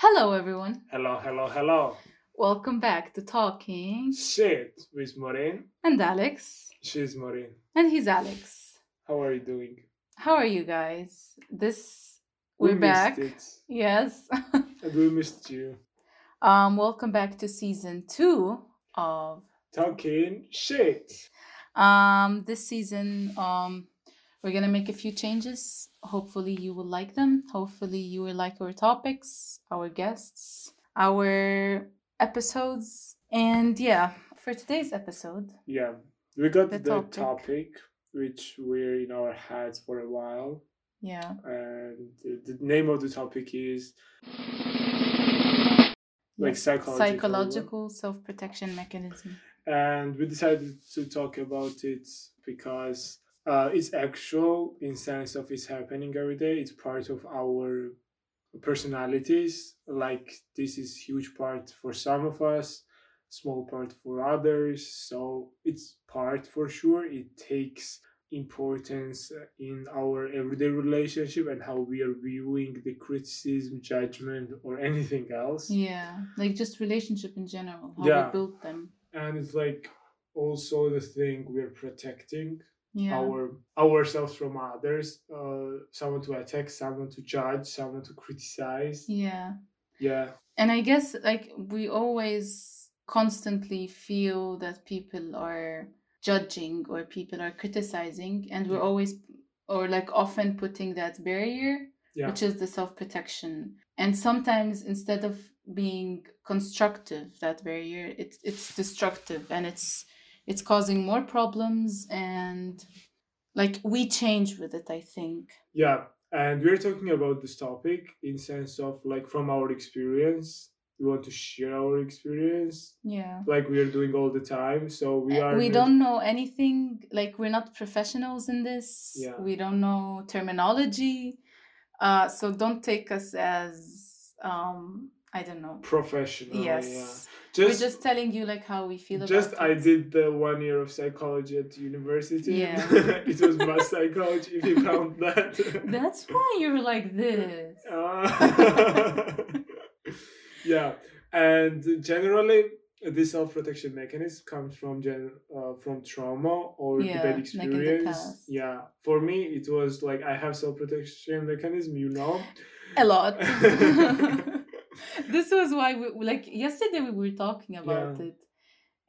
Hello, everyone. Hello, hello, hello. Welcome back to Talking Shit with Maureen. and Alex. She's Maureen. And he's Alex. How are you doing? How are you guys? This We we're missed back. it, Yes. and we missed you. um, welcome back to season two of Talking shit. um this season. Um, we're gonna make a few changes. Hopefully, you will like them. Hopefully, you will like our topics, our guests, our episodes, and yeah. For today's episode, Yeah, we got The the, topic. topic. which we're in our heads for a while, yeah, and the, the name of the topic is like psychological. psychological self-protection mechanism. and we decided to talk about it because uh, it's actual in sense of it's happening every day. It's part of our personalities. Like this is huge part for some of us small part for others. So it's part for sure. It takes importance in our everyday relationship and how we are viewing the criticism judgment or anything else. Yeah, like just relationship in general, how Yeah. we build them. and it's like also the thing we're protecting Yeah, our ourselves from others uh someone to attack someone to judge someone to criticize yeah. yeah And I guess like we always constantly feel that people are judging or people are criticizing, and we're Yeah. always or like often putting that barrier yeah which is the self protection. And sometimes instead of being constructive, that barrier, it's it's destructive and it's it's causing more problems and like we change with it, I think. yeah and we're talking about this topic in sense of like from our experience we want to share our experience Yeah. like we are doing all the time so we are Uh, we don't know anything like we're not professionals in this Yeah. we don't know terminology uh so don't take us as um i don't know professional yes yeah we're just just telling you like how we feel just I it. did the one year of psychology at university. Yeah. it was mass psychology if you count that. That's why you're like this. Uh, yeah, and generally this self-protection mechanism comes from gen- uh, from trauma or Yeah, bad like experience. past. yeah, for me it was like I have self-protection mechanism, you know. A lot. this was why we like yesterday we were talking about Yeah. it.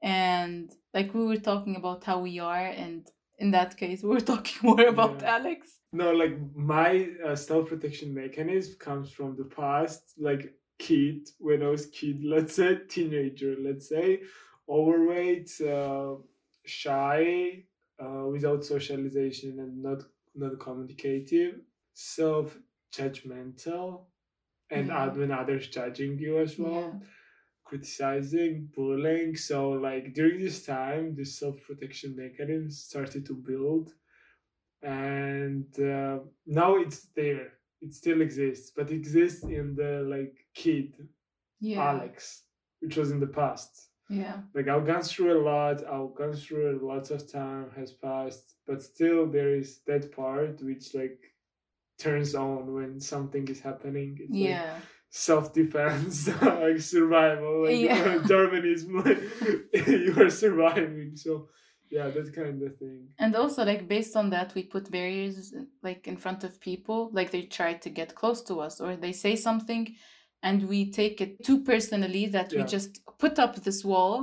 And like we were talking about how we are and in that case we were talking more about Yeah. Alex. No, like my uh, self-protection mechanism comes from the past, like kid when I was kid, let's say teenager, let's say overweight, uh, shy, uh, without socialization and not not communicative, self-judgmental, and oth- when others judging you as well Yeah. criticizing, bullying. So like during this time, this self-protection mechanism started to build, and uh, now it's there. It still exists, but it exists in the like kid Yeah. Alex, which was in the past. Yeah. Like I've gone through a lot. I've gone through a lot of time has passed, but still there is that part which like turns on when something is happening. It's like, Yeah. self-defense like survival like Yeah. darwinism like you are surviving so yeah that kind of thing And also like based on that we put barriers like in front of people like they try to get close to us or they say something and we take it too personally that we just put up this wall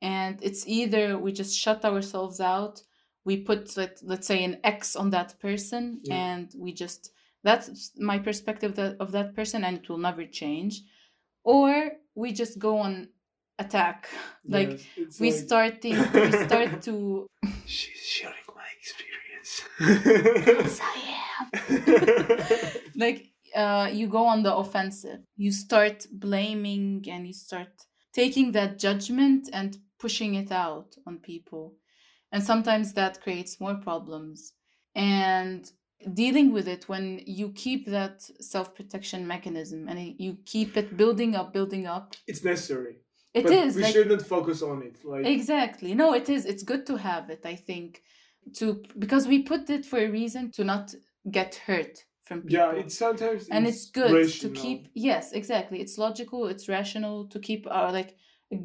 and it's either we just shut ourselves out we put let, let's say an x on that person Yeah. and we just that's my perspective that, of that person and it will never change. Or we just go on attack. Like Yes, we like- starting we start to she's sharing my experience. Yes i am. Like uh you go on the offensive. You start blaming and you start taking that judgment and pushing it out on people and sometimes that creates more problems. And dealing with it when you keep that self-protection mechanism and you keep it building up building up it's necessary. It but is we like, shouldn't focus on it like Exactly. No, it is. It's good to have it, I think, to because we put it for a reason to not get hurt from people. yeah it's sometimes and it's good to keep yes exactly. It's logical it's rational to keep our like a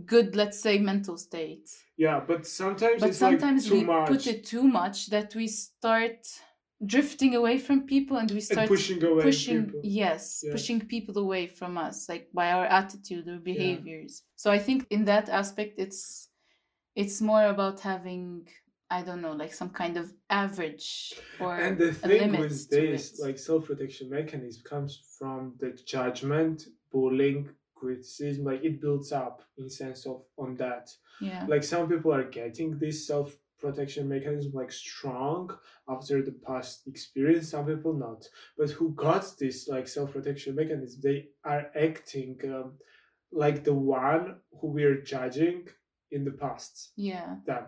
good let's say mental state. Yeah but sometimes but it's sometimes like too we much. put it too much that we start drifting away from people and we and start pushing away pushing people. yes Yes. pushing people away from us like by our attitude or behaviors. So i think in that aspect it's it's more about having i don't know like some kind of average or and the thing with this like self-protection mechanism comes from the judgment bullying criticism like it builds up in sense of on that. Yeah. Like some people are getting this self protection mechanism like strong after the past experience some people not. But who got this like self protection mechanism they are acting um, like the one who we're judging in the past. Yeah. Them.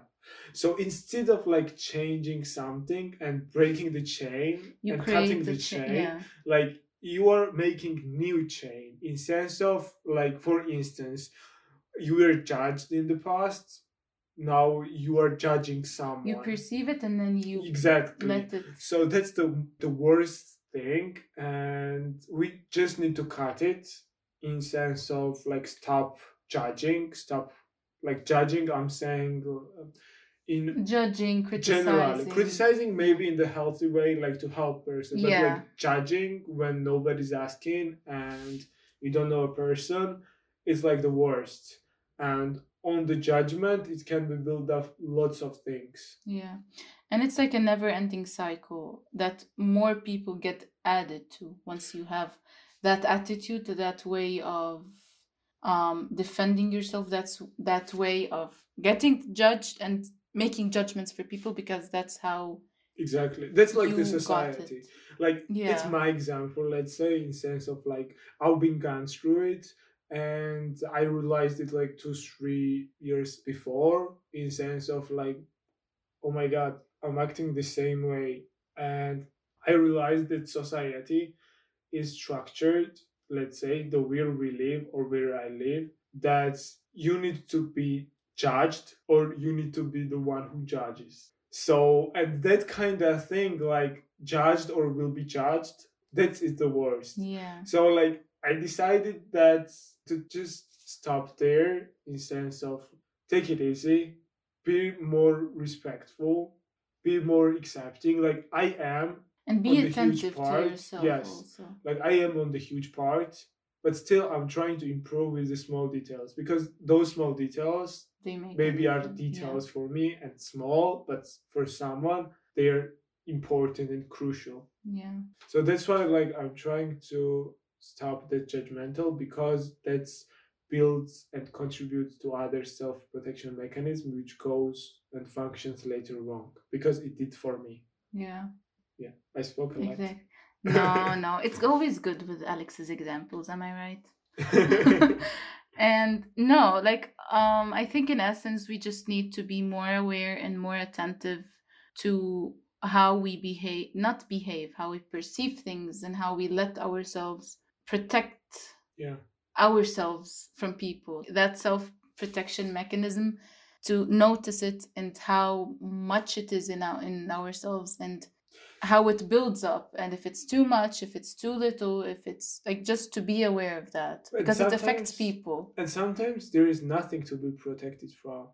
So instead of like changing something and breaking the chain you and cutting the the cha- chain yeah. like you are making new chain. In sense of like for instance you were judged in the past now you are judging someone. you perceive it and then you exactly. let it so that's the the worst thing and we just need to cut it in sense of like stop judging stop like judging i'm saying uh, in judging criticizing generally criticizing maybe in the healthy way like to help person but Yeah. like judging when nobody's asking and you don't know a person is like the worst and on the judgment it can be built up lots of things Yeah. And it's like a never ending cycle that more people get added to once you have that attitude, that way of um, defending yourself, that's that way of getting judged and making judgments for people because that's how exactly. That's like the society. like it's my example let's say in sense of like i've been gone through it and i realized it like two three years before in sense of like oh my god i'm acting the same way. And i realized that society is structured let's say the where we live or where i live that you need to be judged or you need to be the one who judges so and that kind of thing like judged or will be judged that is the worst Yeah. so like i decided that to just stop there in sense of take it easy be more respectful be more accepting like i am And be attentive to yourself yes. also. like i am on the huge part but still i'm trying to improve with the small details because those small details They maybe are everything- yeah. details for me and small but for someone they're important and crucial Yeah. so that's why like i'm trying to stop that judgmental because that's builds and contributes to other self-protection mechanism which goes and functions later wrong because it did for me Yeah. yeah i spoke a lot Exactly. No, no. It's always good with Alex's examples, am I right? and no like um i think in essence we just need to be more aware and more attentive to how we behave not behave how we perceive things and how we let ourselves protect yeah ourselves from people that self protection mechanism to notice it and how much it is in our in ourselves and how it builds up and if it's too much if it's too little if it's like just to be aware of that And because it affects people. and sometimes there is nothing to be protected from.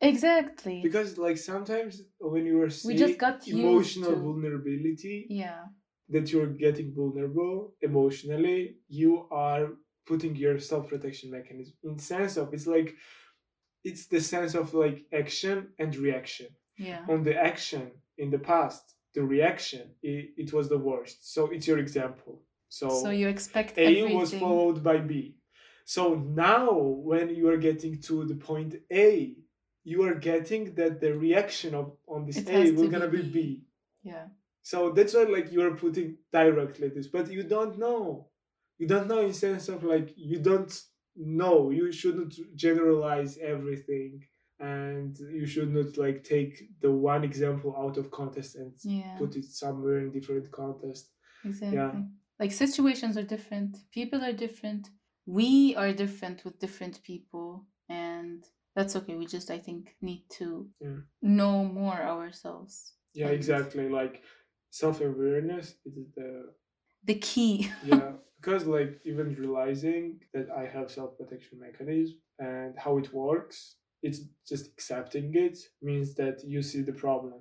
Exactly. Because like sometimes when you are we just got emotional to vulnerability yeah. that you're getting vulnerable emotionally you are putting your self-protection mechanism in sense of it's like it's the sense of like action and reaction. Yeah. On the action in the past the reaction it, it was the worst. So it's your example. So, so you expect a everything. was followed by b. So now when you are getting to the point a you are getting that the reaction of on this It a will to gonna be be B. yeah. So that's why like you're putting directly this, but you don't know. You don't know in sense of like you don't know. You shouldn't generalize everything and you should not like take the one example out of context and yeah put it somewhere in different context. Exactly. yeah. Like situations are different, people are different, we are different with different people, and that's okay. We just, I think, need to Yeah. know more ourselves. Yeah, And- exactly. Like self awareness is the the key. yeah, because like even realizing that I have self protection mechanism and how it works, it's just accepting it means that you see the problem.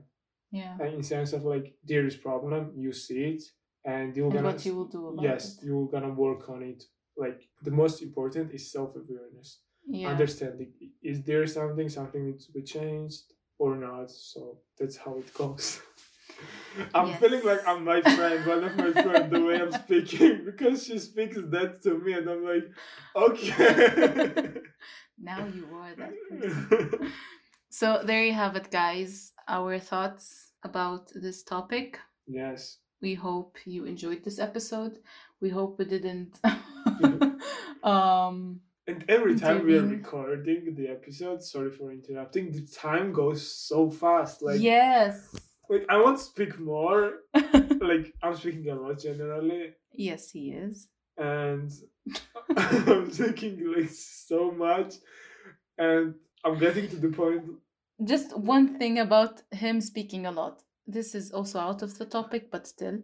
Yeah. And in sense of like there is problem, you see it, and you're And gonna what you will do about yes, it. you're gonna work on it. Like the most important is self awareness. Yeah. Understanding is there something something needs to be changed or not. So that's how it goes. I'm feeling like I'm my friend, one of my friend, the way I'm speaking, because she speaks that to me, and I'm like, okay. now you are that person. So there you have it, guys. Our thoughts about this topic. yes. We hope you enjoyed this episode. We hope we didn't. um. And every time we are recording the episode, sorry for interrupting, the time goes so fast. Like, yes. Like I want to speak more. like I'm speaking a lot generally, yes, he is. and I'm speaking like so much, and I'm getting to the point. Just one thing about him speaking a lot. This is also out of the topic, but still.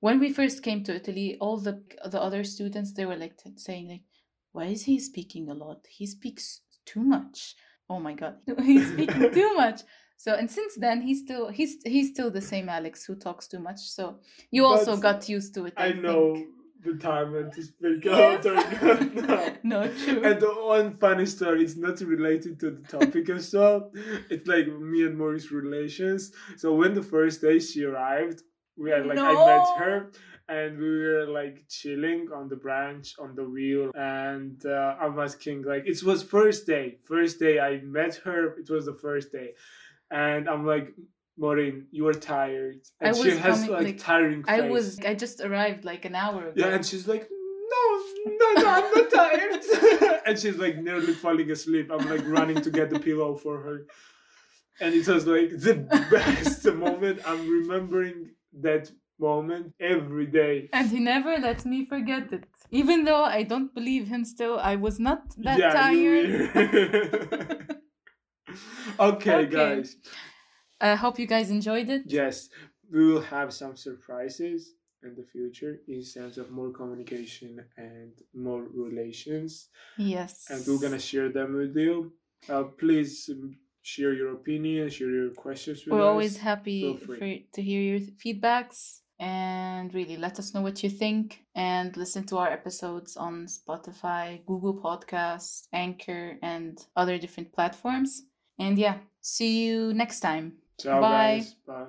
When we first came to Italy, all the the other students they were like t- saying like, "Why is he speaking a lot? He speaks too much. Oh my god, he's speaking too much." So and since then he's still he's he's still the same Alex who talks too much. So you also got used to it. I, I know think. the time when to speak Yes. out now. no true. And the one funny story is not related to the topic as well. It's like me and Maurice relations. So when the first day she arrived, we had like I met her and we were like chilling on the branch on the wheel and uh, I'm asking like it was first day. First day I met her, it was the first day. And I'm like Maureen, you are tired. And I she was has coming, like, like, tiring face. I was I just arrived like an hour ago. Yeah, and she's like, no, no, no, I'm not tired. and she's like nearly falling asleep. I'm like running to get the pillow for her. And it was like the best moment. I'm remembering that moment every day. And he never lets me forget it. Even though I don't believe him still, I was not that yeah, tired. okay, Okay. guys. I hope you guys enjoyed it. Yes, we will have some surprises in the future in sense of more communication and more relations. Yes. and we're gonna share them with you. Uh, please um, share your opinion, share your questions with We're us. always happy for, to hear your feedbacks and really let us know what you think and listen to our episodes on Spotify, Google Podcasts, Anchor, and other different platforms. And yeah, see you next time. Ciao, Bye. guys. Bye.